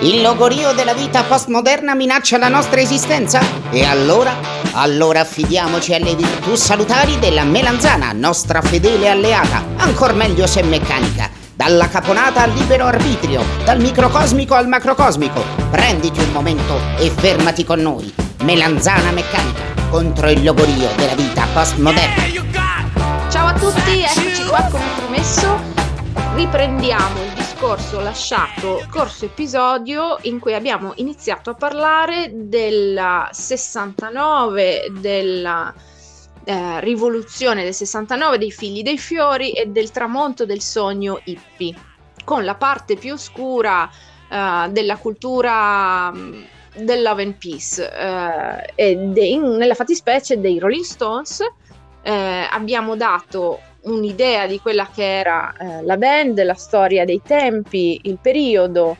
Il logorio della vita postmoderna minaccia la nostra esistenza? E allora? Allora affidiamoci alle virtù salutari della melanzana, nostra fedele alleata, ancor meglio se meccanica. Dalla caponata al libero arbitrio, dal microcosmico al macrocosmico. Prenditi un momento e fermati con noi. Melanzana meccanica contro il logorio della vita postmoderna. Ciao a tutti, eccoci qua come promesso. Riprendiamo il discorso lasciato scorso episodio in cui abbiamo iniziato a parlare della 69 della eh, rivoluzione del 69 dei figli dei fiori e del tramonto del sogno hippie con la parte più oscura eh, della cultura mm, del love and peace eh, e de- in, nella fattispecie dei Rolling Stones eh, abbiamo dato un'idea di quella che era eh, la band, la storia dei tempi, il periodo.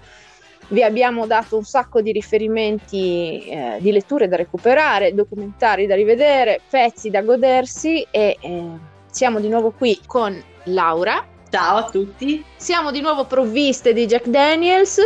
Vi abbiamo dato un sacco di riferimenti eh, di letture da recuperare, documentari da rivedere, pezzi da godersi e eh, siamo di nuovo qui con Laura. Ciao a tutti. Siamo di nuovo provviste di Jack Daniels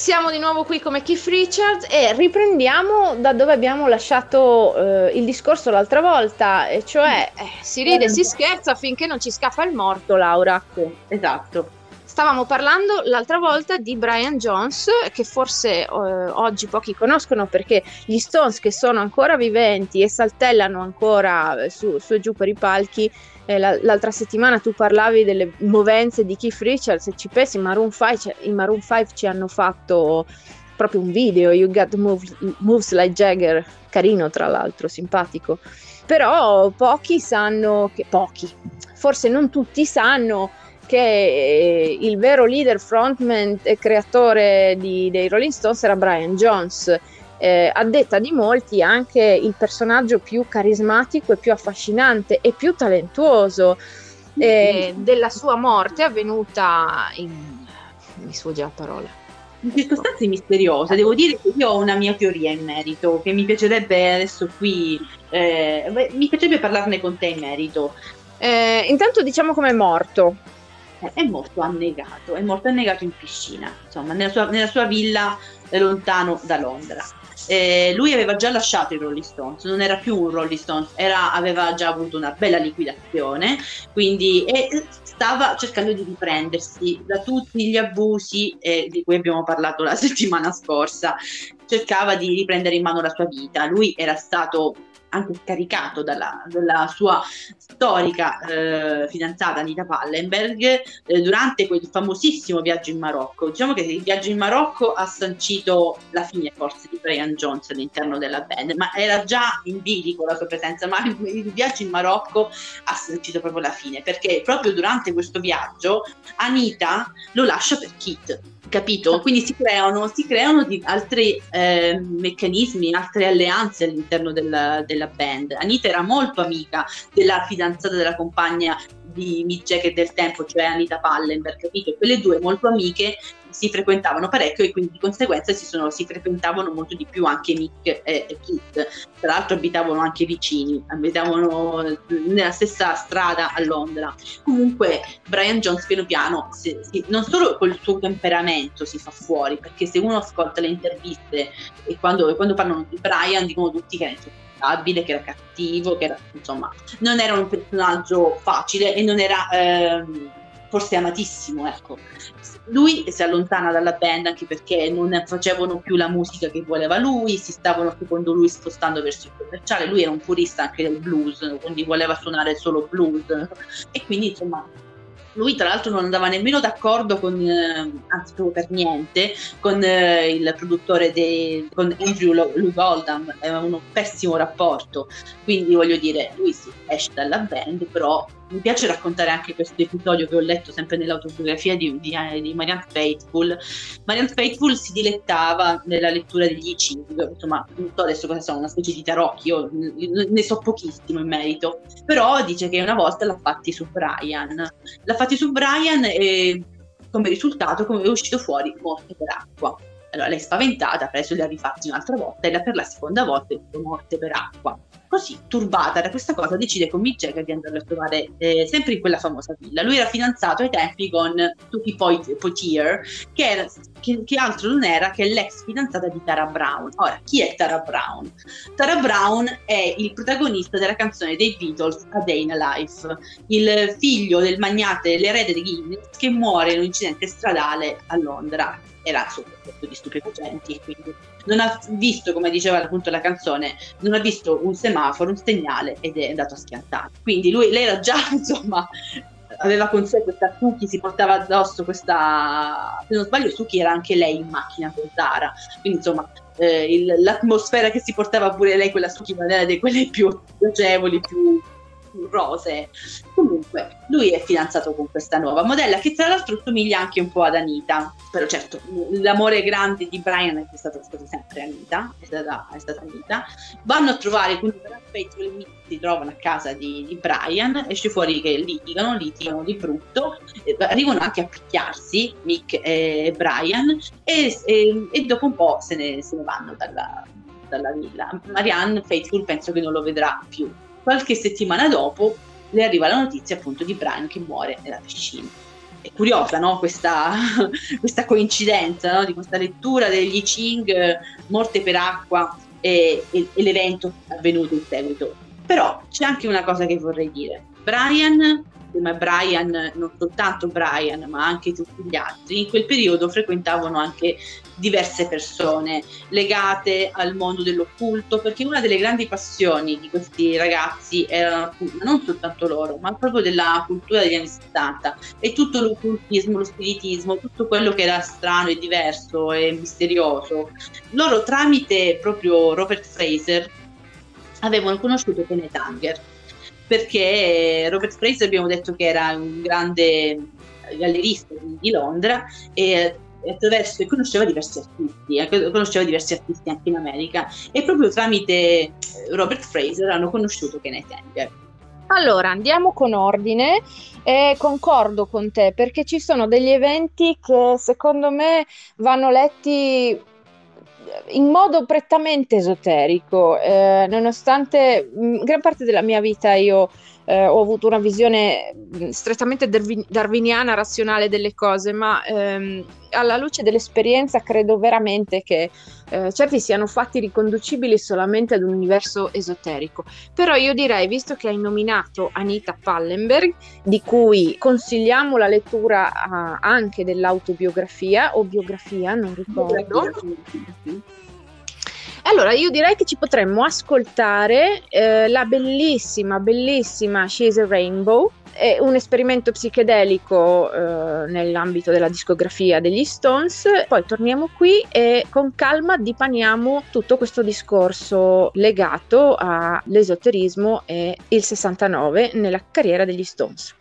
siamo di nuovo qui come Keith Richards e riprendiamo da dove abbiamo lasciato eh, il discorso l'altra volta, e cioè eh, si ride e si scherza finché non ci scappa il morto, Laura. Esatto. Stavamo parlando l'altra volta di Brian Jones, che forse eh, oggi pochi conoscono perché gli Stones che sono ancora viventi e saltellano ancora su, su e giù per i palchi eh, l'altra settimana tu parlavi delle movenze di Keith Richards e ci pensi, Maroon 5, cioè, i Maroon 5 ci hanno fatto proprio un video, You Got Moves, moves Like Jagger, carino tra l'altro, simpatico. Però pochi sanno che, pochi, forse non tutti sanno che eh, il vero leader, frontman e creatore di, dei Rolling Stones era Brian Jones eh, a detta di molti anche il personaggio più carismatico e più affascinante e più talentuoso eh, della sua morte avvenuta in... mi sfugge la parola in circostanze misteriose, devo dire che io ho una mia teoria in merito, che mi piacerebbe adesso qui, eh, mi piacerebbe parlarne con te in merito. Eh, intanto diciamo come è morto. Eh, è morto annegato, è morto annegato in piscina, insomma, nella sua, nella sua villa lontano da Londra eh, lui aveva già lasciato i Rolling Stones, non era più un Rolling Stones, era, aveva già avuto una bella liquidazione, quindi stava cercando di riprendersi da tutti gli abusi eh, di cui abbiamo parlato la settimana scorsa, cercava di riprendere in mano la sua vita. Lui era stato anche scaricato dalla, dalla sua storica eh, fidanzata Anita Pallenberg eh, durante quel famosissimo viaggio in Marocco. Diciamo che il viaggio in Marocco ha sancito la fine forse di Brian Jones all'interno della band, ma era già in bilico la sua presenza, ma il, il viaggio in Marocco ha sancito proprio la fine, perché proprio durante questo viaggio Anita lo lascia per Kit capito? Quindi si creano, si creano altri eh, meccanismi, altre alleanze all'interno della, della, band. Anita era molto amica della fidanzata della compagna di Mick Jagger del tempo, cioè Anita Pallenberg, capito? Quelle due molto amiche si frequentavano parecchio e quindi di conseguenza si, sono, si frequentavano molto di più anche Mick e, Kit. Tra l'altro abitavano anche vicini, abitavano nella stessa strada a Londra. Comunque Brian Jones piano piano, si, si, non solo col suo temperamento si fa fuori, perché se uno ascolta le interviste e quando, quando parlano di Brian dicono tutti che insopportabile, che era cattivo, che era insomma non era un personaggio facile e non era... Ehm, forse amatissimo, ecco. Lui si allontana dalla band anche perché non facevano più la musica che voleva lui, si stavano secondo lui spostando verso il commerciale, lui era un purista anche del blues, quindi voleva suonare solo blues. E quindi insomma lui tra l'altro non andava nemmeno d'accordo con, eh, anzi proprio per niente, con eh, il produttore de, con Andrew Lou Goldham, aveva un pessimo rapporto, quindi voglio dire, lui si esce dalla band, però mi piace raccontare anche questo episodio che ho letto sempre nell'autobiografia di, di, eh, di Marianne Faithful. Marianne Faithful si dilettava nella lettura degli Ching, insomma, non so adesso cosa sono, una specie di tarocchi, io ne so pochissimo in merito, però dice che una volta l'ha fatti su Brian. L'ha fatti su Brian e come risultato come è uscito fuori morte per acqua. Allora lei spaventata ha preso e li ha rifatti un'altra volta e per la seconda volta è morte per acqua così turbata da questa cosa decide con Mick Jagger di andarlo a trovare eh, sempre in quella famosa villa. Lui era fidanzato ai tempi con Tuki Poitier, che, era, che, che, altro non era che l'ex fidanzata di Tara Brown. Ora, chi è Tara Brown? Tara Brown è il protagonista della canzone dei Beatles A Day in a Life, il figlio del magnate, l'erede di Guinness, che muore in un incidente stradale a Londra era sotto di stupefacenti, quindi non ha visto, come diceva appunto la canzone, non ha visto un semaforo, un segnale ed è andato a schiantare. Quindi lui, lei era già, insomma, aveva con sé questa Suki, si portava addosso questa, se non sbaglio Suki era anche lei in macchina con Tara, quindi insomma eh, il, l'atmosfera che si portava pure lei, quella Suki non era di quelle più piacevoli, più rose. Comunque, lui è fidanzato con questa nuova modella che tra l'altro somiglia anche un po' ad Anita. Però certo, l'amore grande di Brian è stato, stato sempre Anita, è stata, è stata, Anita. Vanno a trovare, quindi per aspetto le si trovano a casa di, di, Brian, esce fuori che litigano, litigano di brutto, eh, arrivano anche a picchiarsi Mick e Brian e, e, e dopo un po' se ne, se ne vanno dalla, dalla villa. Marianne Faithful penso che non lo vedrà più Qualche settimana dopo le arriva la notizia appunto di Brian che muore nella piscina. È curiosa no? questa, questa, coincidenza no? di questa lettura degli Ching, morte per acqua e, e, e l'evento avvenuto in seguito. Però c'è anche una cosa che vorrei dire. Brian ma Brian, non soltanto Brian, ma anche tutti gli altri, in quel periodo frequentavano anche diverse persone legate al mondo dell'occulto, perché una delle grandi passioni di questi ragazzi era non soltanto loro, ma proprio della cultura degli anni 70 e tutto l'occultismo, lo spiritismo, tutto quello che era strano e diverso e misterioso. Loro tramite proprio Robert Fraser avevano conosciuto Kenneth Anger perché Robert Fraser abbiamo detto che era un grande gallerista di, Londra e attraverso conosceva diversi artisti, conosceva diversi artisti anche in America e proprio tramite eh, Robert Fraser hanno conosciuto Kenneth Anger. Allora, andiamo con ordine e concordo con te perché ci sono degli eventi che secondo me vanno letti in modo prettamente esoterico, eh, nonostante mh, mm, gran parte della mia vita io eh, ho avuto una visione mm, strettamente darwiniana, razionale delle cose, ma ehm, alla luce dell'esperienza credo veramente che eh, certi siano fatti riconducibili solamente ad un universo esoterico. Però io direi, visto che hai nominato Anita Pallenberg, di cui consigliamo la lettura uh, anche dell'autobiografia o biografia, non ricordo. Allora, io direi che ci potremmo ascoltare eh, la bellissima, bellissima She's a Rainbow, è un esperimento psichedelico eh, nell'ambito della discografia degli Stones. Poi torniamo qui e con calma dipaniamo tutto questo discorso legato all'esoterismo e il 69 nella carriera degli Stones.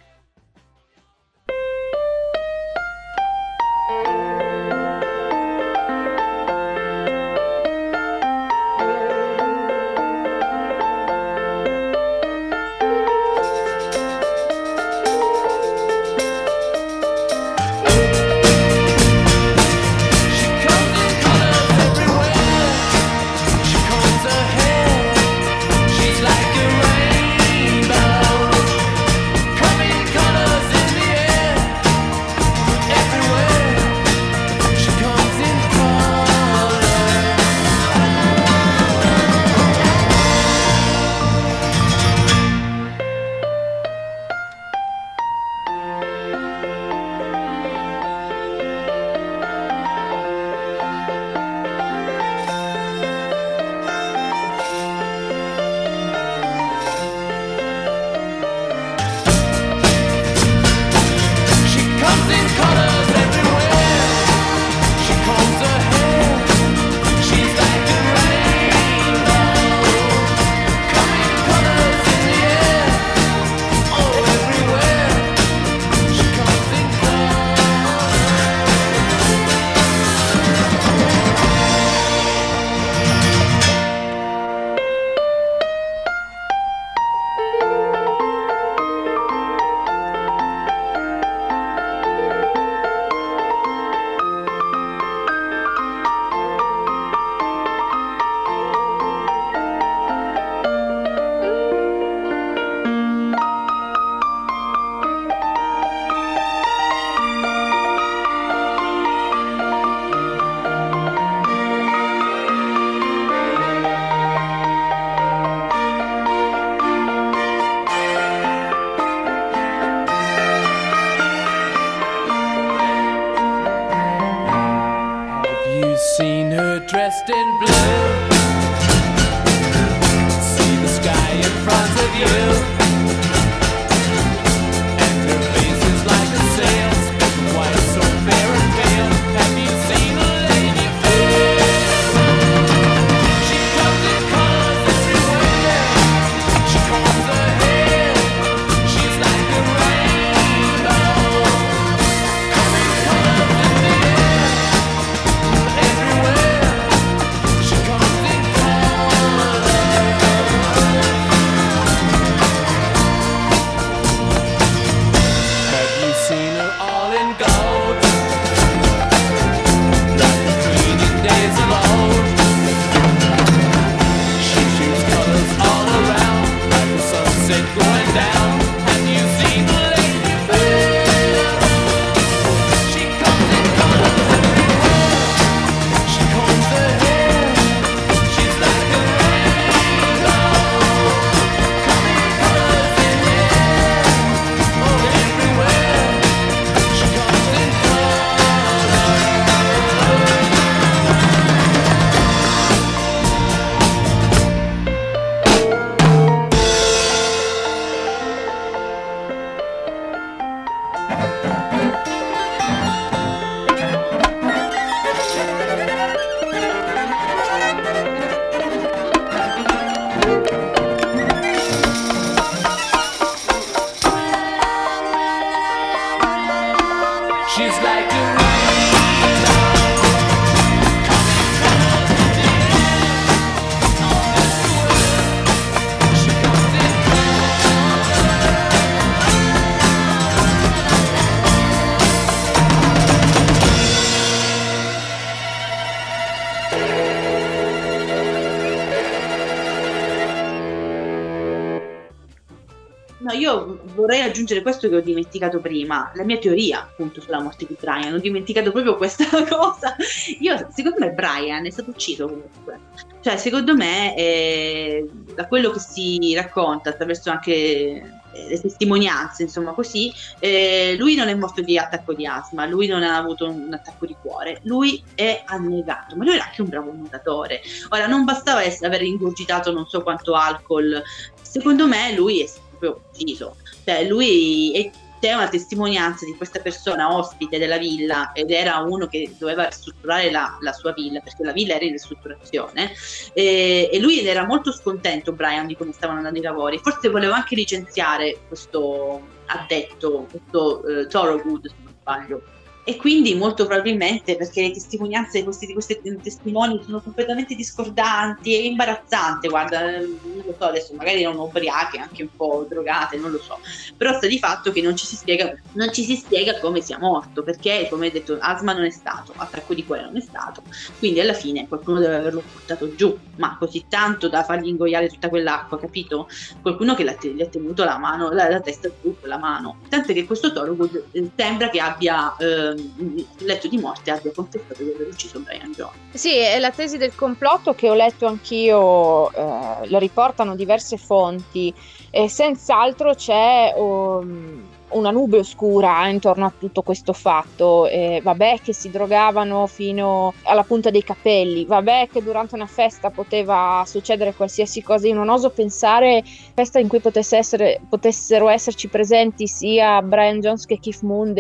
Aggiungere questo che ho dimenticato prima, la mia teoria appunto sulla morte di Brian, ho dimenticato proprio questa cosa. Io, secondo me Brian è stato ucciso comunque. Cioè, secondo me, eh, da quello che si racconta attraverso anche eh, le testimonianze, insomma così, eh, lui non è morto di attacco di asma, lui non ha avuto un attacco di cuore, lui è annegato, ma lui era anche un bravo nuotatore. Ora, non bastava aver ingurgitato non so quanto alcol, secondo me lui è proprio ucciso. Cioè, lui è, c'è una testimonianza di questa persona ospite della villa ed era uno che doveva ristrutturare la, la sua villa perché la villa era in ristrutturazione e, e, lui era molto scontento Brian di come stavano andando i lavori. Forse voleva anche licenziare questo addetto questo uh, Thorogood se non sbaglio e quindi molto probabilmente perché le testimonianze di questi, di questi testimoni sono completamente discordanti e imbarazzante, guarda, non lo so adesso, magari erano ubriache, anche un po' drogate, non lo so, però sta di fatto che non ci si spiega, non ci si spiega come sia morto, perché come hai detto asma non è stato, attacco di cuore non è stato, quindi alla fine qualcuno deve averlo portato giù, ma così tanto da fargli ingoiare tutta quell'acqua, capito? Qualcuno che gli ha tenuto la mano, la, la testa giù con la mano, tanto che questo Thorogood eh, sembra che abbia... Eh, sul letto di morte abbia confessato di aver ucciso Brian Jones. Sì, è la tesi del complotto che ho letto anch'io, eh, la riportano diverse fonti e senz'altro c'è... Um, una nube oscura intorno a tutto questo fatto. Eh, vabbè che si drogavano fino alla punta dei capelli, vabbè che durante una festa poteva succedere qualsiasi cosa. Io non oso pensare festa in cui potesse essere, potessero esserci presenti sia Brian Jones che Keith Moon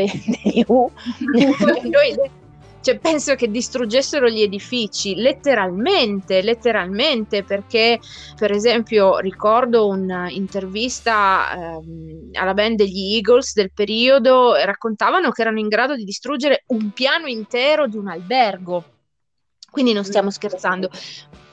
Who. Noi cioè, penso che distruggessero gli edifici letteralmente, letteralmente, perché per esempio ricordo un'intervista ehm, alla band degli Eagles del periodo, raccontavano che erano in grado di distruggere un piano intero di un albergo. Quindi non stiamo scherzando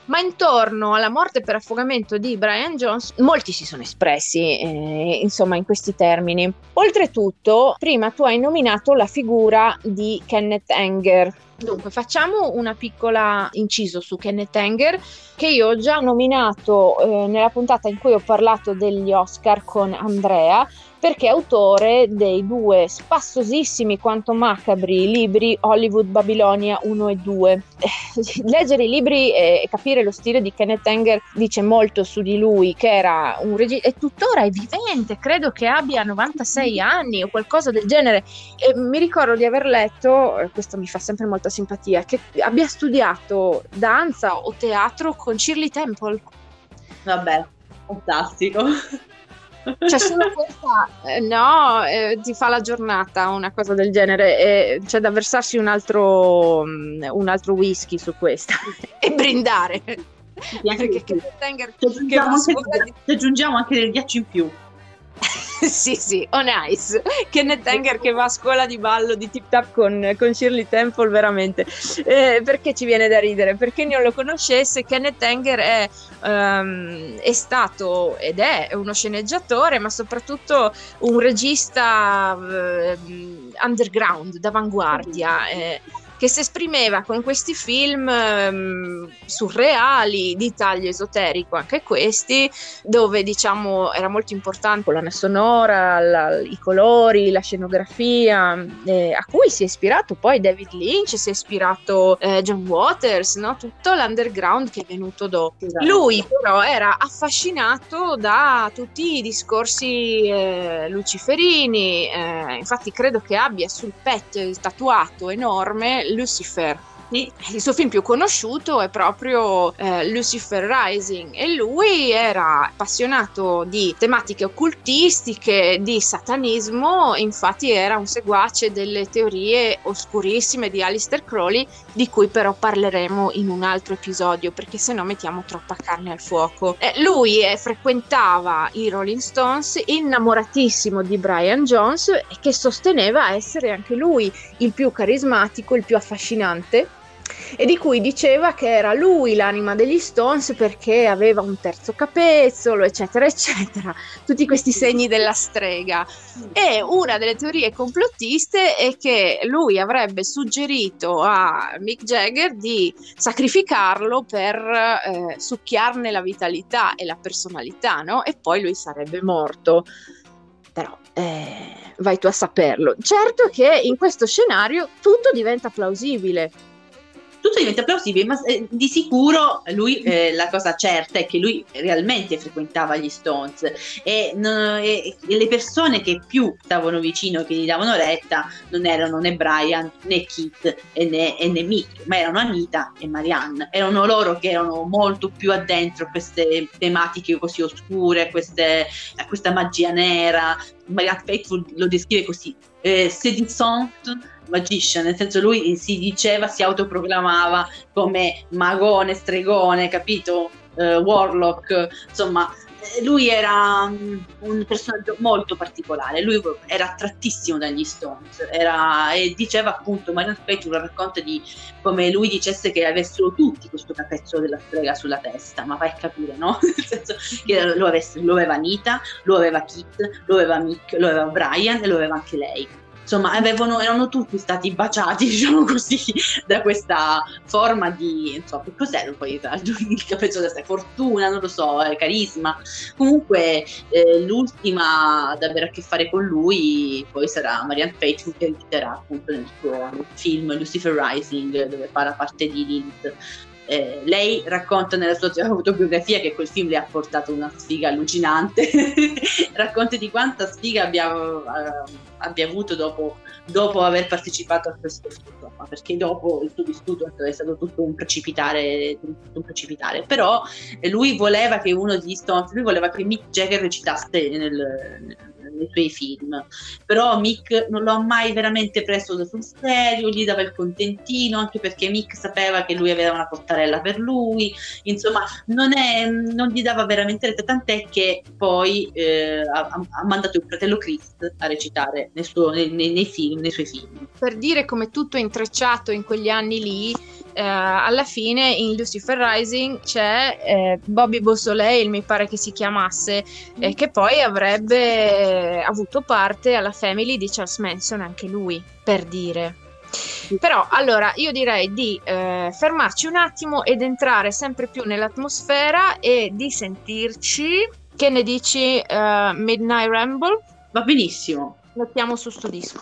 ma intorno alla morte per affogamento di Brian Jones molti si sono espressi eh, insomma in questi termini. Oltretutto, prima tu hai nominato la figura di Kenneth Anger. Dunque, facciamo una piccola inciso su Kenneth Anger che io ho già nominato eh, nella puntata in cui ho parlato degli Oscar con Andrea perché è autore dei due spassosissimi quanto macabri libri Hollywood Babilonia 1 e 2. Eh, leggere i libri e capire lo stile di Kenneth Anger dice molto su di lui, che era un regista e tuttora è vivente, credo che abbia 96 anni o qualcosa del genere. E mi ricordo di aver letto, eh, questo mi fa sempre molta simpatia, che abbia studiato danza o teatro con Shirley Temple. Vabbè, fantastico. Cioè, solo questa, eh, no, eh, ti fa la giornata, una cosa del genere. E c'è da versarsi un altro, mm, un altro whisky su questa e brindare. Perché che anche, su quella di- ci aggiungiamo anche del ghiaccio in più. sì, sì, on ice. Kenneth Anger che va a scuola di ballo di Tip Tap con, con Shirley Temple, veramente. Eh, perché ci viene da ridere? Perché non lo conoscesse, Kenneth Anger è, ehm, è stato ed è uno sceneggiatore, ma soprattutto un regista ehm, underground, d'avanguardia. eh, che si esprimeva con questi film ehm, surreali di taglio esoterico, anche questi, dove diciamo era molto importante la colonna sonora, la- i colori, la scenografia, eh, a cui si è ispirato poi David Lynch, si è ispirato eh, John Waters, no? tutto l'underground che è venuto dopo. Esatto. Lui però era affascinato da tutti i discorsi eh, luciferini, eh, infatti credo che abbia sul petto il tatuato enorme Lucifer. Sì. Il suo film più conosciuto è proprio eh, Lucifer Rising e lui era appassionato di tematiche occultistiche, di satanismo, infatti era un seguace delle teorie oscurissime di Alistair Crowley, di cui però parleremo in un altro episodio perché se no mettiamo troppa carne al fuoco. Eh, lui eh, frequentava i Rolling Stones, innamoratissimo di Brian Jones che sosteneva essere anche lui il più carismatico, il più affascinante e di cui diceva che era lui l'anima degli Stones perché aveva un terzo capezzolo, eccetera, eccetera, tutti questi segni della strega. E una delle teorie complottiste è che lui avrebbe suggerito a Mick Jagger di sacrificarlo per eh, succhiarne la vitalità e la personalità, no? E poi lui sarebbe morto. Però eh, vai tu a saperlo. Certo che in questo scenario tutto diventa plausibile. Diventa plausibile, ma eh, di sicuro lui, eh, la cosa certa è che lui realmente frequentava gli Stones e, no- e- e le persone che più stavano vicino, che gli davano retta, non erano né Brian né Kit e né, e né Mick, ma erano Anita e Marianne. Erano loro che erano molto più addentro a queste tematiche così oscure, queste- a questa magia nera. Marianne Faithful lo descrive così, eh, séduisante magician, nel senso lui si diceva, si autoproclamava come magone, stregone, capito? Eh, warlock, insomma, eh, lui era mm, un personaggio molto particolare, lui era attrattissimo dagli Stones era, e diceva appunto, Marion Faithfull racconta di come lui dicesse che avessero tutti questo capezzolo della strega sulla testa, ma vai a capire, no? Nel senso che lo, avesse- lo aveva Anita, lo aveva Kit, lo aveva Mick, lo aveva Brian e lo aveva anche lei insomma avevano, erano tutti stati baciati diciamo così da questa forma di insomma che cos'era poi il capezzolo della fortuna non lo so carisma. Comunque eh, l'ultima ad avere a che fare con lui poi sarà Marianne Faithfull che aiuterà appunto nel suo film Lucifer Rising dove fa la parte di Lilith eh, lei racconta nella sua autobiografia che quel film le ha portato una sfiga allucinante racconta di quanta sfiga abbia, eh, abbia avuto dopo, dopo aver partecipato a questo film perché dopo il suo vissuto è stato tutto un precipitare, tutto un precipitare. però lui voleva che uno degli Stones lui voleva che Mick Jagger recitasse nel- nei suoi film però Mick non l'ha mai veramente preso sul serio, gli dava il contentino anche perché Mick sapeva che lui aveva una cottarella per lui, insomma non, è, non gli dava veramente retta, tant'è che poi eh, ha, ha mandato il fratello Chris a recitare nel suo- nei, nei- nei film, nei suoi film. per dire come tutto è intrecciato in quegli anni lì, eh, alla fine in Lucifer Rising c'è eh, Bobby Beausoleil, mi pare che si chiamasse, eh, che poi avrebbe avuto parte alla family di Charles Manson, anche lui, per dire. Però allora io direi di eh, fermarci un attimo ed entrare sempre più nell'atmosfera e di sentirci. Che ne dici eh, Midnight Ramble? Va benissimo. Mettiamo su sto disco.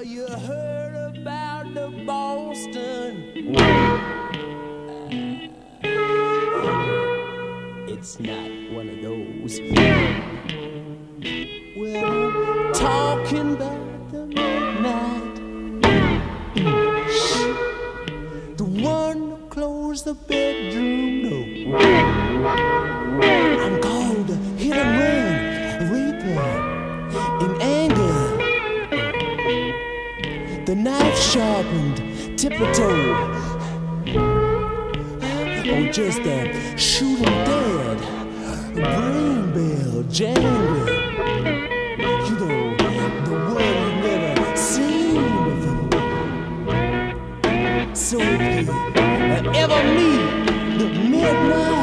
Well, you heard about the Boston. Uh, it's not one of those. Well, talking about the midnight. The one who closed the bedroom knife sharpened, tiptoe Or just that shooting dead, brain bell jangling. You know, the world you've never seen before. So if you ever meet the midnight.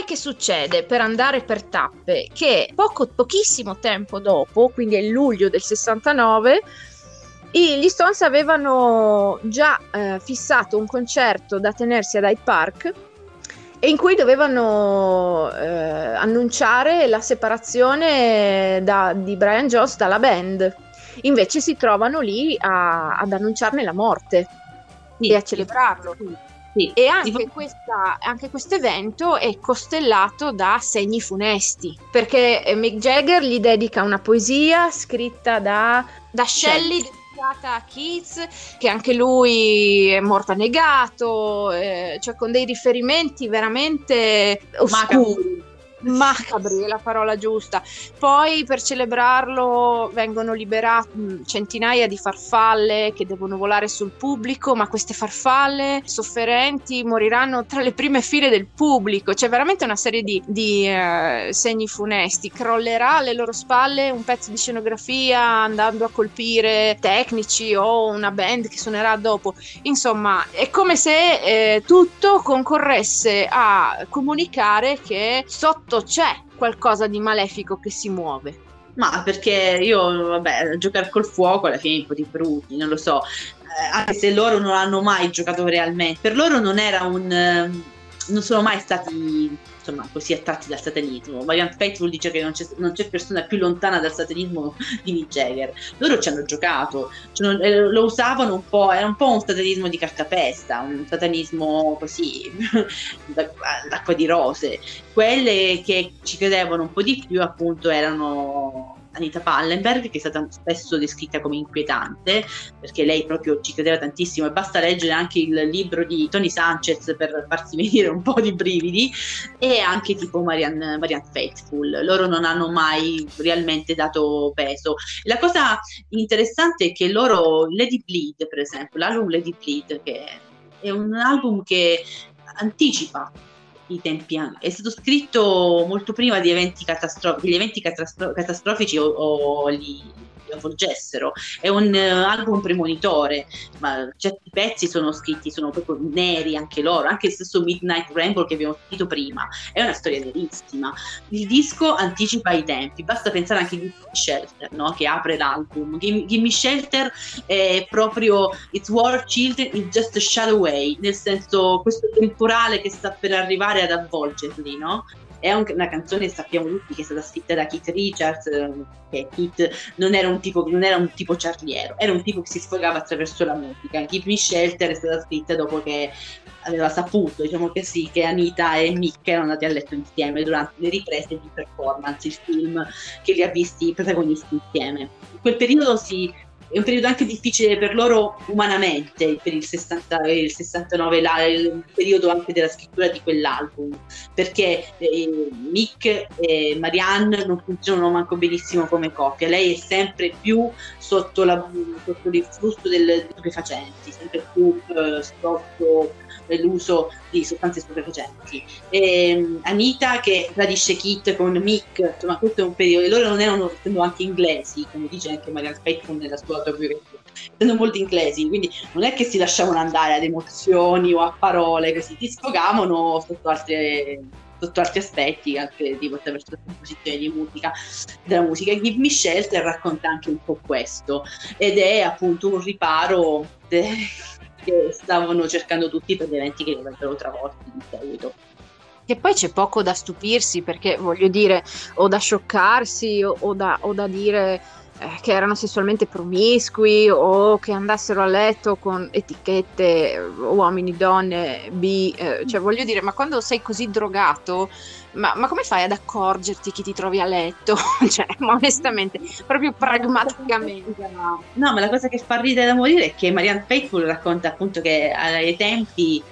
Poi che succede per andare per tappe? Che poco, pochissimo tempo dopo, quindi è luglio del 69, i- gli Stones avevano già eh, fissato un concerto da tenersi ad Hyde Park e in cui dovevano eh, annunciare la separazione da- di Brian Jones dalla band. Invece si trovano lì a- ad annunciarne la morte Sì, e a celebrarlo. Sì. E anche, questa, anche questo evento è costellato da segni funesti, perché eh, Mick Jagger gli dedica una poesia scritta da, da Shelley dedicata a Keats, che anche lui è morto annegato, eh, cioè con dei riferimenti veramente oscuri. Macabri è la parola giusta. Poi per celebrarlo vengono liberate mh, centinaia di farfalle che devono volare sul pubblico, ma queste farfalle sofferenti moriranno tra le prime file del pubblico. C'è veramente una serie di, di, eh, segni funesti. Crollerà alle loro spalle un pezzo di scenografia andando a colpire tecnici o una band che suonerà dopo. Insomma, è come se eh, tutto concorresse a comunicare che sotto c'è qualcosa di malefico che si muove. Ma perché io, vabbè, giocare col fuoco alla fine è un po' di brutti, non lo so. Eh, anche se loro non hanno mai giocato realmente. Per loro non era un. ehm, non sono mai stati insomma così attratti dal satanismo. Marianne Faithfull dice che non c'è, non c'è persona più lontana dal satanismo di Mick Jagger. Loro ci hanno giocato, cioè, non- eh, lo usavano un po', era un po' un satanismo di cartapesta, un satanismo così, d'acqua di rose. Quelle che ci credevano un po' di più appunto erano Anita Pallenberg, che è stata spesso descritta come inquietante, perché lei proprio ci credeva tantissimo e basta leggere anche il libro di Tony Sanchez per farsi venire un po' di brividi, e anche tipo Marianne, Marianne Faithfull. Loro non hanno mai realmente dato peso. La cosa interessante è che loro, Lady Bleed per esempio, l'album Lady Bleed, che è un album che anticipa i tempi anche. È stato scritto molto prima di eventi catastrofici, gli eventi catastro- catastrofici o, o li avvolgessero. È un eh, album premonitore, ma certi pezzi sono scritti, sono proprio neri anche loro, anche il stesso Midnight Ramble che abbiamo sentito prima. È una storia verissima. Il disco anticipa i tempi, basta pensare anche a Gimme Shelter, no? che apre l'album. Gimme, Shelter è proprio It's War Children, it's just a shadow away, nel senso questo temporale che sta per arrivare ad avvolgerli, no? È una canzone, sappiamo tutti, che è stata scritta da Keith Richards, eh, che Keith non era un tipo, non era un tipo ciarliero, era un tipo che si sfogava attraverso la musica. Gimme Shelter è stata scritta dopo che aveva saputo, diciamo che sì, che Anita e Mick erano andati a letto insieme durante le riprese di performance, il film che li ha visti i protagonisti insieme. In quel periodo si è un periodo anche difficile per loro umanamente, per il, 60, il 69, la- il periodo anche della scrittura di quell'album, perché eh, Mick e Marianne non funzionano manco benissimo come coppia, lei è sempre più sotto, la, sotto l'influsso del stupefacenti, sempre più eh, sotto l'uso di sostanze stupefacenti. E, Anita che tradisce Kit con Mick, insomma questo è un periodo, e loro non erano anche inglesi, come dice anche Marianne Faithfull nella sua autobiografia, essendo molto inglesi, quindi non è che si lasciavano andare ad emozioni o a parole così, ti sfogavano sotto altre sotto altri aspetti, anche tipo attraverso la composizione di musica, della musica. Give Me Shelter racconta anche un po' questo ed è appunto un riparo de- che stavano cercando tutti per gli eventi che li avrebbero travolti in seguito. Che poi c'è poco da stupirsi perché voglio dire, o da scioccarsi o, o da, o da dire eh, che erano sessualmente promiscui o che andassero a letto con etichette eh, uomini, donne, B, eh, cioè voglio dire, ma quando sei così drogato ma, ma, come fai ad accorgerti chi ti trovi a letto? cioè, ma onestamente, proprio pragmaticamente. No, ma la cosa che fa ridere da morire è che Marianne Faithful racconta appunto che ai tempi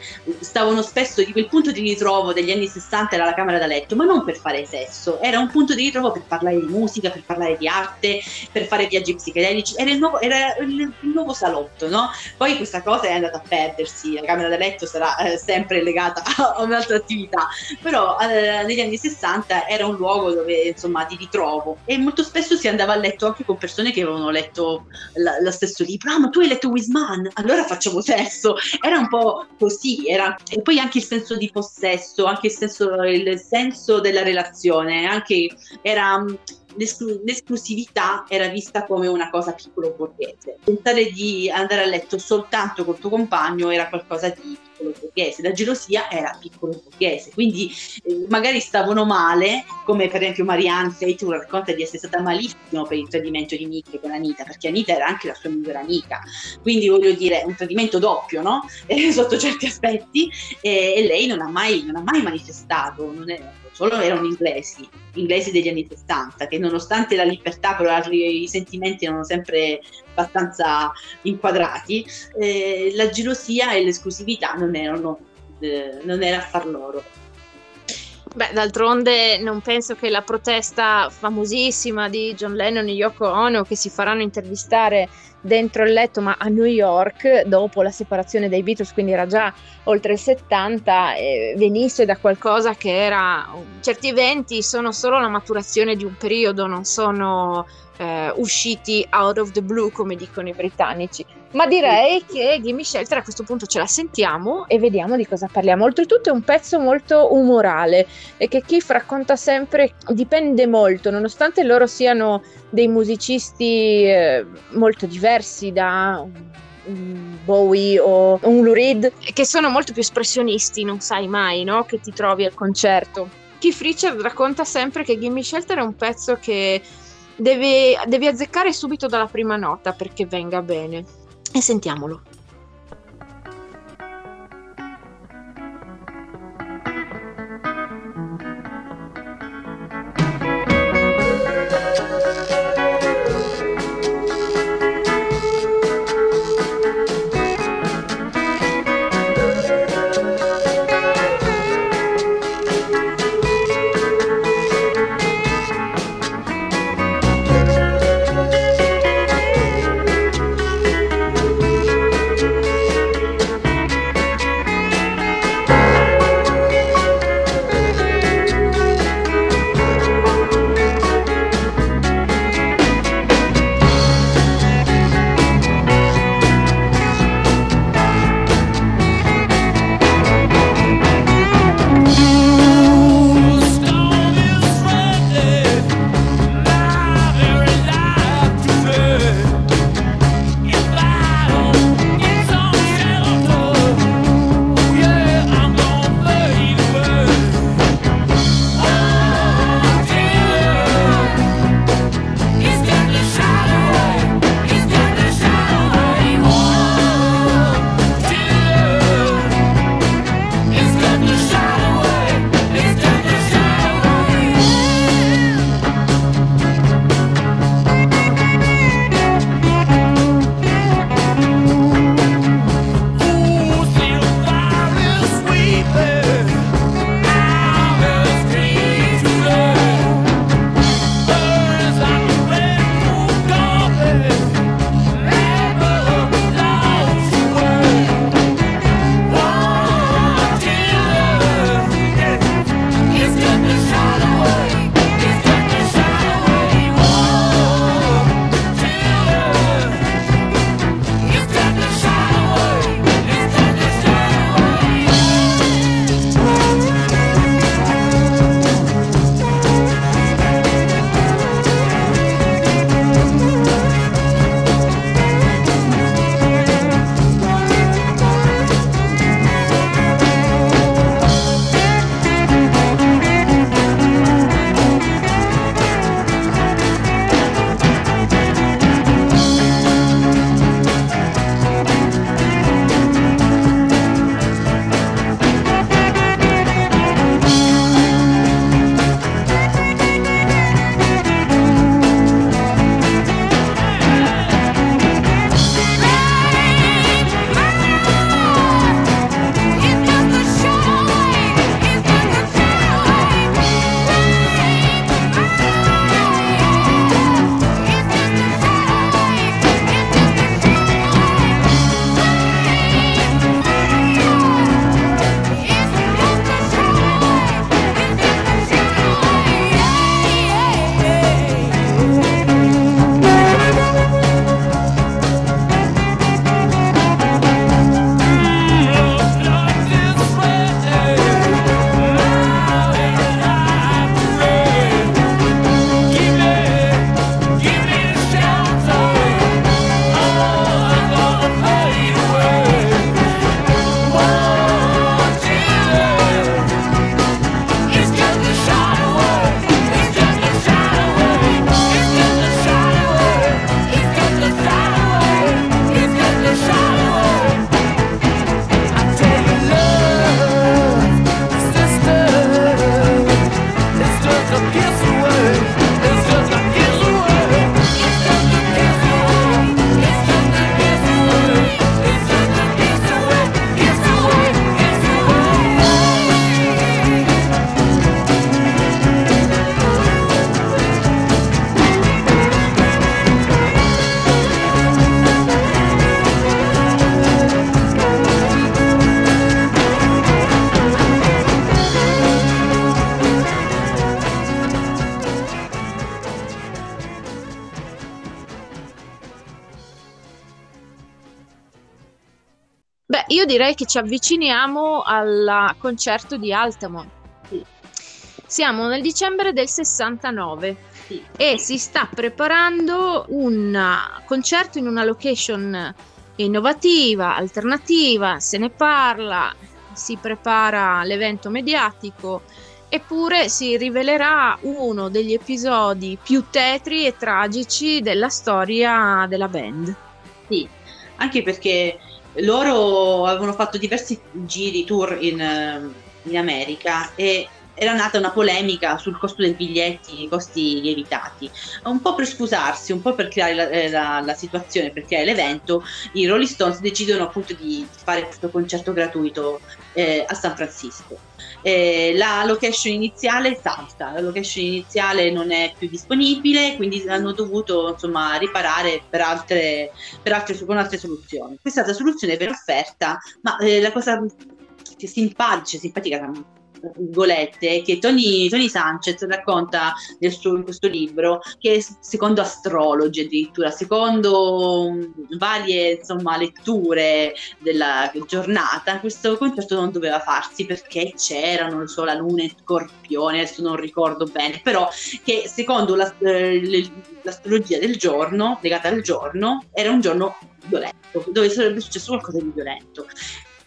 stavano spesso di quel punto di ritrovo degli anni 60 era la camera da letto, ma non per fare sesso, era un punto di ritrovo per parlare di musica, per parlare di arte, per fare viaggi psichedelici, era il nuovo, era il, nuovo salotto, no? Poi questa cosa è andata a perdersi, la camera da letto sarà eh, sempre legata a un'altra attività, però eh, negli anni 60 era un luogo dove insomma di ritrovo. E molto spesso si andava a letto anche con persone che avevano letto la, lo stesso libro. Ah ma tu hai letto Wisman allora facciamo sesso. Era un po' così era... e poi anche il senso di possesso anche il senso, il senso della relazione anche era l'esclu- l'esclusività era vista come una cosa piccolo borghese. Pensare di andare a letto soltanto col tuo compagno era qualcosa di piccolo borghese, la gelosia era piccolo borghese, quindi eh, magari stavano male, come per esempio Marianne Faithful racconta di essere stata malissimo per il tradimento di Nick con Anita, perché Anita era anche la sua migliore amica, quindi voglio dire un tradimento doppio, no? Eh, sotto certi aspetti, e, e lei non ha, mai, non ha mai manifestato, non è, solo erano inglesi, inglesi degli anni 60, che nonostante la libertà, però i sentimenti erano sempre abbastanza inquadrati, eh, la gelosia e l'esclusività non erano, eh, non era affar loro. Beh, d'altronde non penso che la protesta famosissima di John Lennon e Yoko Ono che si faranno intervistare dentro il letto, ma a New York, dopo la separazione dai Beatles, quindi era già oltre il 70, eh, venisse da qualcosa che era... Certi eventi sono solo la maturazione di un periodo, non sono eh, usciti out of the blue, come dicono i britannici. Ma direi che Gimme Shelter a questo punto ce la sentiamo e vediamo di cosa parliamo. Oltretutto è un pezzo molto umorale e che Keith racconta sempre dipende molto, nonostante loro siano dei musicisti eh, molto diversi da Bowie o un Lou Reed, che sono molto più espressionisti, non sai mai, no? Che ti trovi al concerto. Keith Richard racconta sempre che Gimme Shelter è un pezzo che devi, devi azzeccare subito dalla prima nota perché venga bene. E sentiamolo. Che ci avviciniamo al concerto di Altamont. Sì. Siamo nel dicembre del 69 Sì. e si sta preparando un concerto in una location innovativa, alternativa, se ne parla, si prepara l'evento mediatico, eppure si rivelerà uno degli episodi più tetri e tragici della storia della band. Sì, anche perché loro avevano fatto diversi giri tour in, eh, in America e era nata una polemica sul costo dei biglietti, i costi lievitati. Un po' per scusarsi, un po' per creare la, eh, la- la situazione, per creare l'evento, i Rolling Stones decidono appunto di fare questo concerto gratuito eh, a San Francisco. Eh, la location iniziale salta, la location iniziale non è più disponibile, quindi hanno dovuto insomma riparare per altre, per altre, con altre soluzioni. Questa altra soluzione viene offerta, ma eh, la cosa simpatica, simpatica virgolette, che Tony, Tony Sanchez racconta nel suo- in questo libro che secondo astrologi addirittura, secondo mm, varie insomma, letture della giornata, questo concerto non doveva farsi perché c'era, non lo so, la luna in scorpione, adesso non ricordo bene, però che secondo la- eh, l'astrologia del giorno, legata al giorno, era un giorno violento, dove sarebbe successo qualcosa di violento.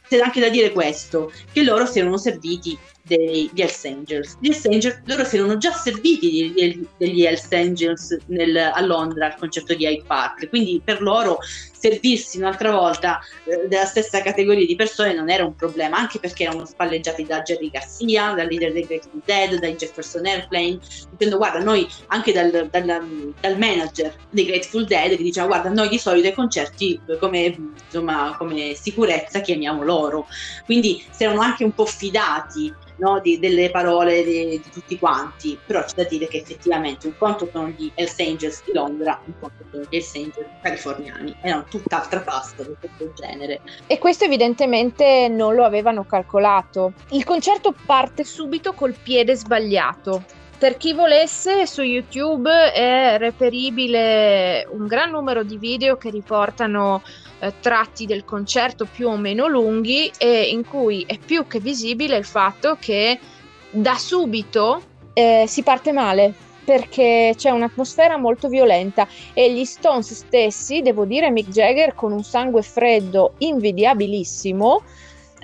C'è anche da dire questo, che loro si erano serviti dei- degli Hells Angels. Gli Hells Angels, loro si erano già serviti di- di- degli Hells Angels nel- a Londra al concerto di Hyde Park, quindi per loro servirsi un'altra volta eh, della stessa categoria di persone non era un problema, anche perché erano spalleggiati da Jerry Garcia, dal leader dei Grateful Dead, dai Jefferson Airplane, dicendo guarda noi anche dal, dal- dal manager dei Grateful Dead che diceva guarda noi di solito ai concerti eh, come, insomma, come sicurezza chiamiamo loro, quindi si erano anche un po' fidati no, di- delle parole di, di tutti quanti, però c'è da dire che effettivamente un conto sono gli Hells Angels di Londra, un conto sono gli Hells Angels californiani, erano tutt'altra pasta di questo genere. E questo evidentemente non lo avevano calcolato. Il concerto parte subito col piede sbagliato. Per chi volesse, su YouTube è reperibile un gran numero di video che riportano eh, tratti del concerto più o meno lunghi e in cui è più che visibile il fatto che da subito eh, si parte male perché c'è un'atmosfera molto violenta e gli Stones stessi, devo dire Mick Jagger con un sangue freddo invidiabilissimo,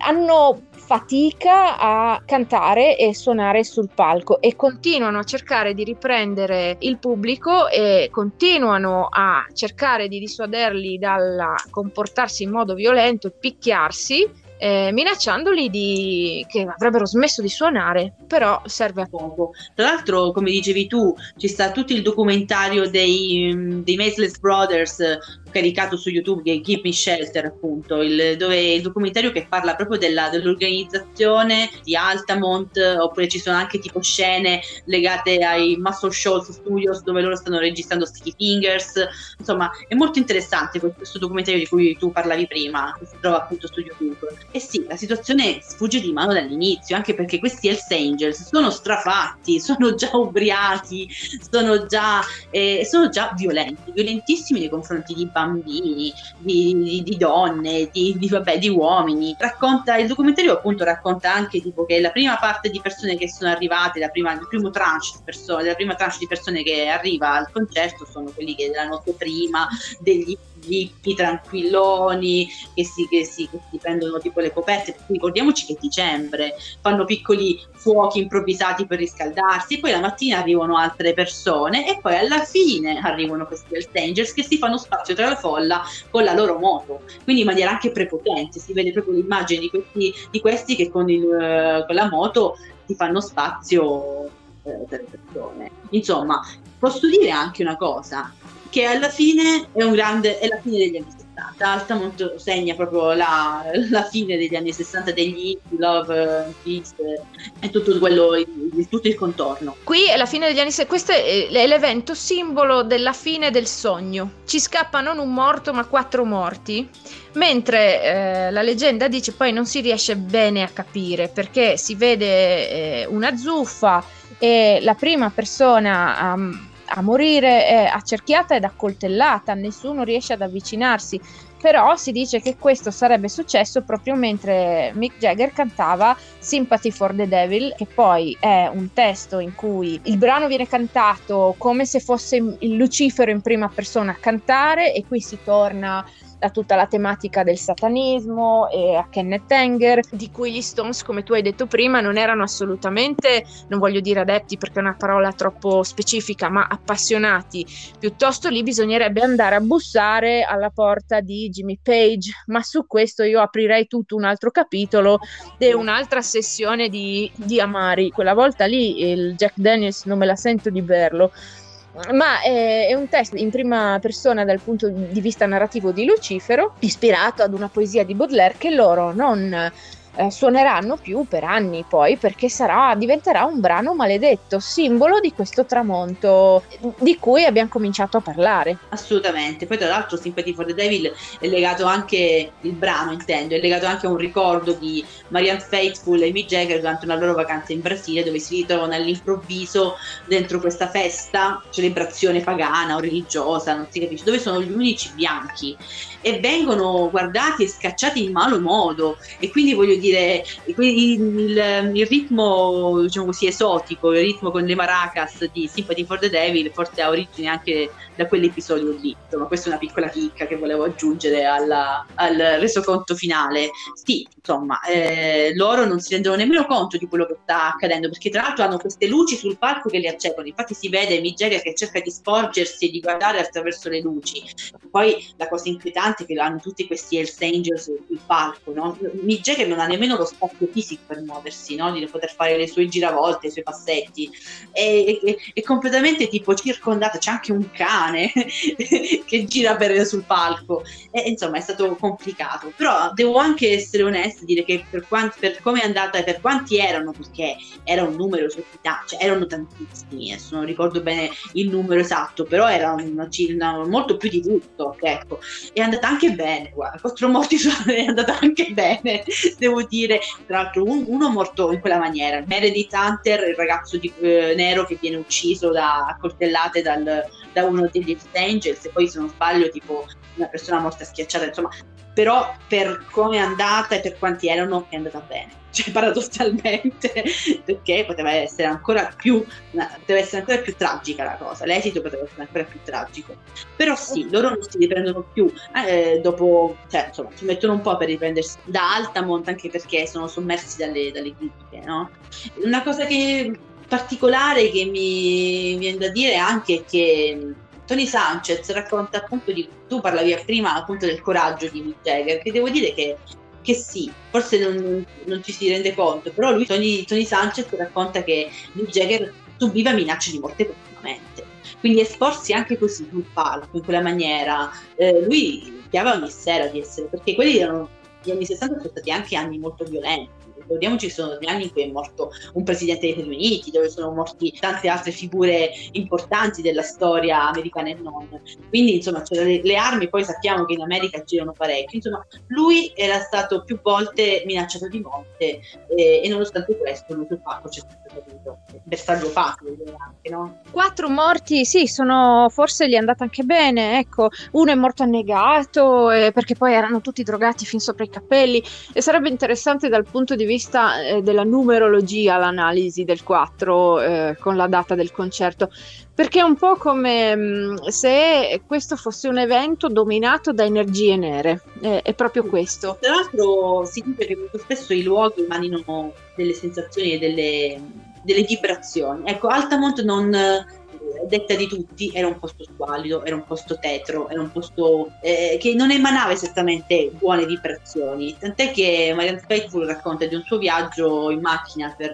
hanno fatica a cantare e suonare sul palco e continuano a cercare di riprendere il pubblico e continuano a cercare di dissuaderli dal comportarsi in modo violento e picchiarsi eh, minacciandoli di... che avrebbero smesso di suonare però serve a poco. Tra l'altro, come dicevi tu, ci sta tutto il documentario dei, mm, dei Maceless Brothers caricato su YouTube che è Keep Me Shelter, appunto, il, dove il documentario che parla proprio della- dell'organizzazione di Altamont, oppure ci sono anche tipo scene legate ai Muscle Shoals Studios dove loro stanno registrando Sticky Fingers. Insomma, è molto interessante que- questo documentario di cui tu parlavi prima, che si trova appunto su YouTube. E sì, la situazione sfugge di mano dall'inizio, anche perché questi Hells Angels sono strafatti, sono già ubriachi, sono già, eh, sono già violenti, violentissimi nei confronti di bambini, di, di- di donne, di, vabbè, di uomini. Racconta, il documentario appunto racconta anche tipo che la prima parte di persone che sono arrivate, la prima, il primo tranche di persone, la prima tranche di persone che arriva al concerto sono quelli che della notte prima, degli hippie tranquilloni che si, che, si, che si prendono tipo le coperte, ricordiamoci che è dicembre, fanno piccoli fuochi improvvisati per riscaldarsi e poi la mattina arrivano altre persone e poi alla fine arrivano questi Hells Angels che si fanno spazio tra la folla con la loro moto, quindi in maniera anche prepotente, si vede proprio l'immagine di questi, di questi che con, il, con la moto ti fanno spazio eh, per le persone. Insomma, posso dire anche una cosa, che alla fine è grande, è la fine degli anni 60. Altamont segna proprio la, la fine degli anni 60 degli love, peace e tutto quello, il- tutto il contorno. Qui è la fine degli anni 60, questo è l'evento simbolo della fine del sogno. Ci scappa non un morto ma quattro morti, mentre eh, la leggenda dice poi non si riesce bene a capire perché si vede eh, una zuffa e la prima persona a, a morire è accerchiata ed accoltellata, nessuno riesce ad avvicinarsi. però si dice che questo sarebbe successo proprio mentre Mick Jagger cantava Sympathy for the Devil, che poi è un testo in cui il brano viene cantato come se fosse il Lucifero in prima persona a cantare e qui si torna da tutta la tematica del satanismo e a Kenneth Anger, di cui gli Stones, come tu hai detto prima, non erano assolutamente, non voglio dire adepti perché è una parola troppo specifica, ma appassionati. Piuttosto lì bisognerebbe andare a bussare alla porta di Jimmy Page, ma su questo io aprirei tutto un altro capitolo e un'altra sessione di, di Amari. Quella volta lì il Jack Daniels non me la sento di berlo ma è, è, un testo in prima persona dal punto di vista narrativo di Lucifero, ispirato ad una poesia di Baudelaire che loro non eh, suoneranno più per anni poi perché sarà, diventerà un brano maledetto, simbolo di questo tramonto di cui abbiamo cominciato a parlare. Assolutamente, poi tra l'altro Sympathy for the Devil è legato anche, il brano intendo, è legato anche a un ricordo di Marianne Faithful e Mick Jagger durante una loro vacanza in Brasile dove si ritrovano all'improvviso dentro questa festa, celebrazione pagana o religiosa, non si capisce, dove sono gli unici bianchi e vengono guardati e scacciati in malo modo. E quindi voglio dire il, il, ritmo diciamo così esotico il ritmo con le maracas di Sympathy for the Devil forse ha origine anche da quell'episodio lì. Insomma questa è una piccola chicca che volevo aggiungere alla, al resoconto finale. Sì insomma eh, loro non si rendono nemmeno conto di quello che sta accadendo perché tra l'altro hanno queste luci sul palco che li accedono infatti si vede Migeria che cerca di sporgersi e di guardare attraverso le luci. Poi la cosa inquietante importante che hanno tutti questi Hells Angels sul palco, no? Mick Jagger non ha nemmeno lo spazio fisico per muoversi, no? Di poter fare le sue giravolte, i suoi passetti, è, è, è completamente tipo circondato, c'è anche un cane che gira per, sul palco, e, insomma è stato complicato, però devo anche essere onesta e dire che per, quanti, per come è andata e per quanti erano, perché era un numero cioè erano tantissimi, adesso non ricordo bene il numero esatto, però era una, una, molto più di tutto, ecco, è andata anche bene, guarda, quattro morti è andata anche bene, devo dire, tra l'altro un, uno morto in quella maniera, Meredith Hunter, il ragazzo di, eh, nero che viene ucciso da coltellate dal, da uno degli Angels e poi se non sbaglio tipo una persona morta schiacciata, insomma, però per come è andata e per quanti erano è andata bene cioè paradossalmente, perché poteva essere ancora più, poteva essere ancora più tragica la cosa, l'esito poteva essere ancora più tragico. Però sì, loro non si riprendono più, eh, dopo, cioè insomma, ci mettono un po' per riprendersi da Altamont, anche perché sono sommersi dalle, dalle critiche, no? Una cosa che particolare che mi viene da dire anche che Tony Sanchez racconta appunto di tu parlavi prima appunto del coraggio di Mick Jagger che devo dire che che sì, forse non, non, ci si rende conto, però lui, Tony, Tony Sanchez, racconta che Mick Jagger subiva minacce di morte continuamente. Quindi esporsi anche così sul palco, in quella maniera, eh, lui chiama ogni sera di essere, perché quelli erano gli anni 60 sono stati anche anni molto violenti ricordiamoci sono gli anni in cui è morto un presidente degli Stati Uniti, dove sono morti tante altre figure importanti della storia americana e non. Quindi insomma le, le, armi poi sappiamo che in America girano parecchio, insomma lui era stato più volte minacciato di morte eh, e nonostante questo fatto c'è stato avuto bersaglio facile no? Quattro morti, sì, sono forse gli è andata anche bene, ecco, uno è morto annegato eh, perché poi erano tutti drogati fin sopra i capelli e sarebbe interessante dal punto di vista eh, della numerologia l'analisi del 4 eh, con la data del concerto, perché è un po' come mh, mm, se questo fosse un evento dominato da energie nere, eh, è proprio questo. Tra l'altro si dice che molto spesso i luoghi emanino delle sensazioni e delle, delle vibrazioni. Ecco, Altamont non detta di tutti, era un posto squallido, era un posto tetro, era un posto eh, che non emanava esattamente buone vibrazioni. Tant'è che Marianne Faithful racconta di un suo viaggio in macchina per,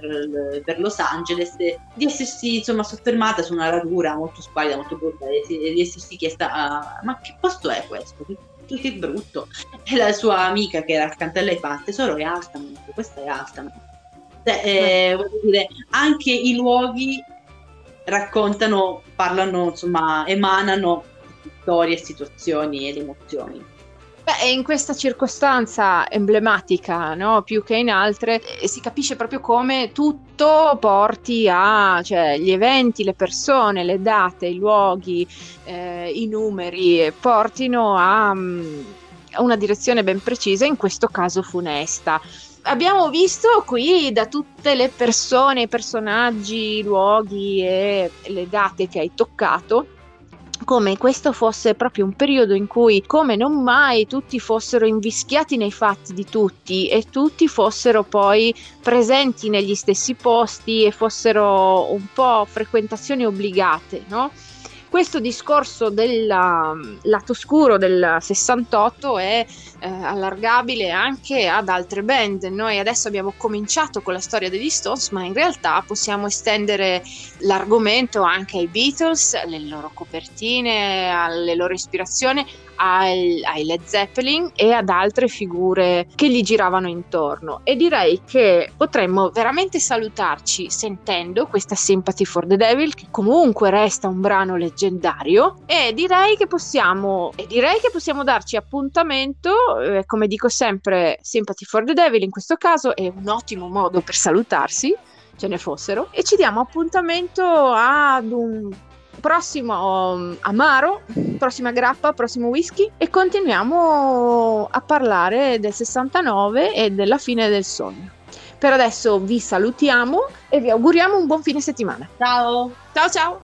per Los Angeles, di essersi insomma soffermata su una radura molto squallida, molto brutta, di essersi chiesta: ah, ma che posto è questo? Che, che brutto! E la sua amica che era accanto a lei fa: Tesoro, è Altamont, questa è Altamont. Cioè, eh, voglio dire, anche i luoghi raccontano, parlano, insomma, emanano storie, situazioni ed emozioni. Beh, in questa circostanza emblematica, no? più che in altre, eh, si capisce proprio come tutto porti a, cioè gli eventi, le persone, le date, i luoghi, eh, i numeri, portino a, mm, una direzione ben precisa, in questo caso funesta. Abbiamo visto qui da tutte le persone, i personaggi, i luoghi e le date che hai toccato come questo fosse proprio un periodo in cui, come non mai, tutti fossero invischiati nei fatti di tutti e tutti fossero poi presenti negli stessi posti e fossero un po' frequentazioni obbligate, no? questo discorso del um, lato scuro del 68 è eh, allargabile anche ad altre band. Noi adesso abbiamo cominciato con la storia degli Stones, ma in realtà possiamo estendere l'argomento anche ai Beatles, alle loro copertine, alle loro ispirazioni, ai, ai Led Zeppelin e ad altre figure che gli giravano intorno. E direi che potremmo veramente salutarci sentendo questa Sympathy for the Devil, che comunque resta un brano leggendario. E direi che possiamo, e direi che possiamo darci appuntamento, eh, come dico sempre, Sympathy for the Devil in questo caso è un ottimo modo per salutarsi ce ne fossero e ci diamo appuntamento ad un prossimo um, amaro, prossima grappa, prossimo whisky e continuiamo a parlare del 69 e della fine del sogno. Per adesso vi salutiamo e vi auguriamo un buon fine settimana. Ciao! Ciao ciao!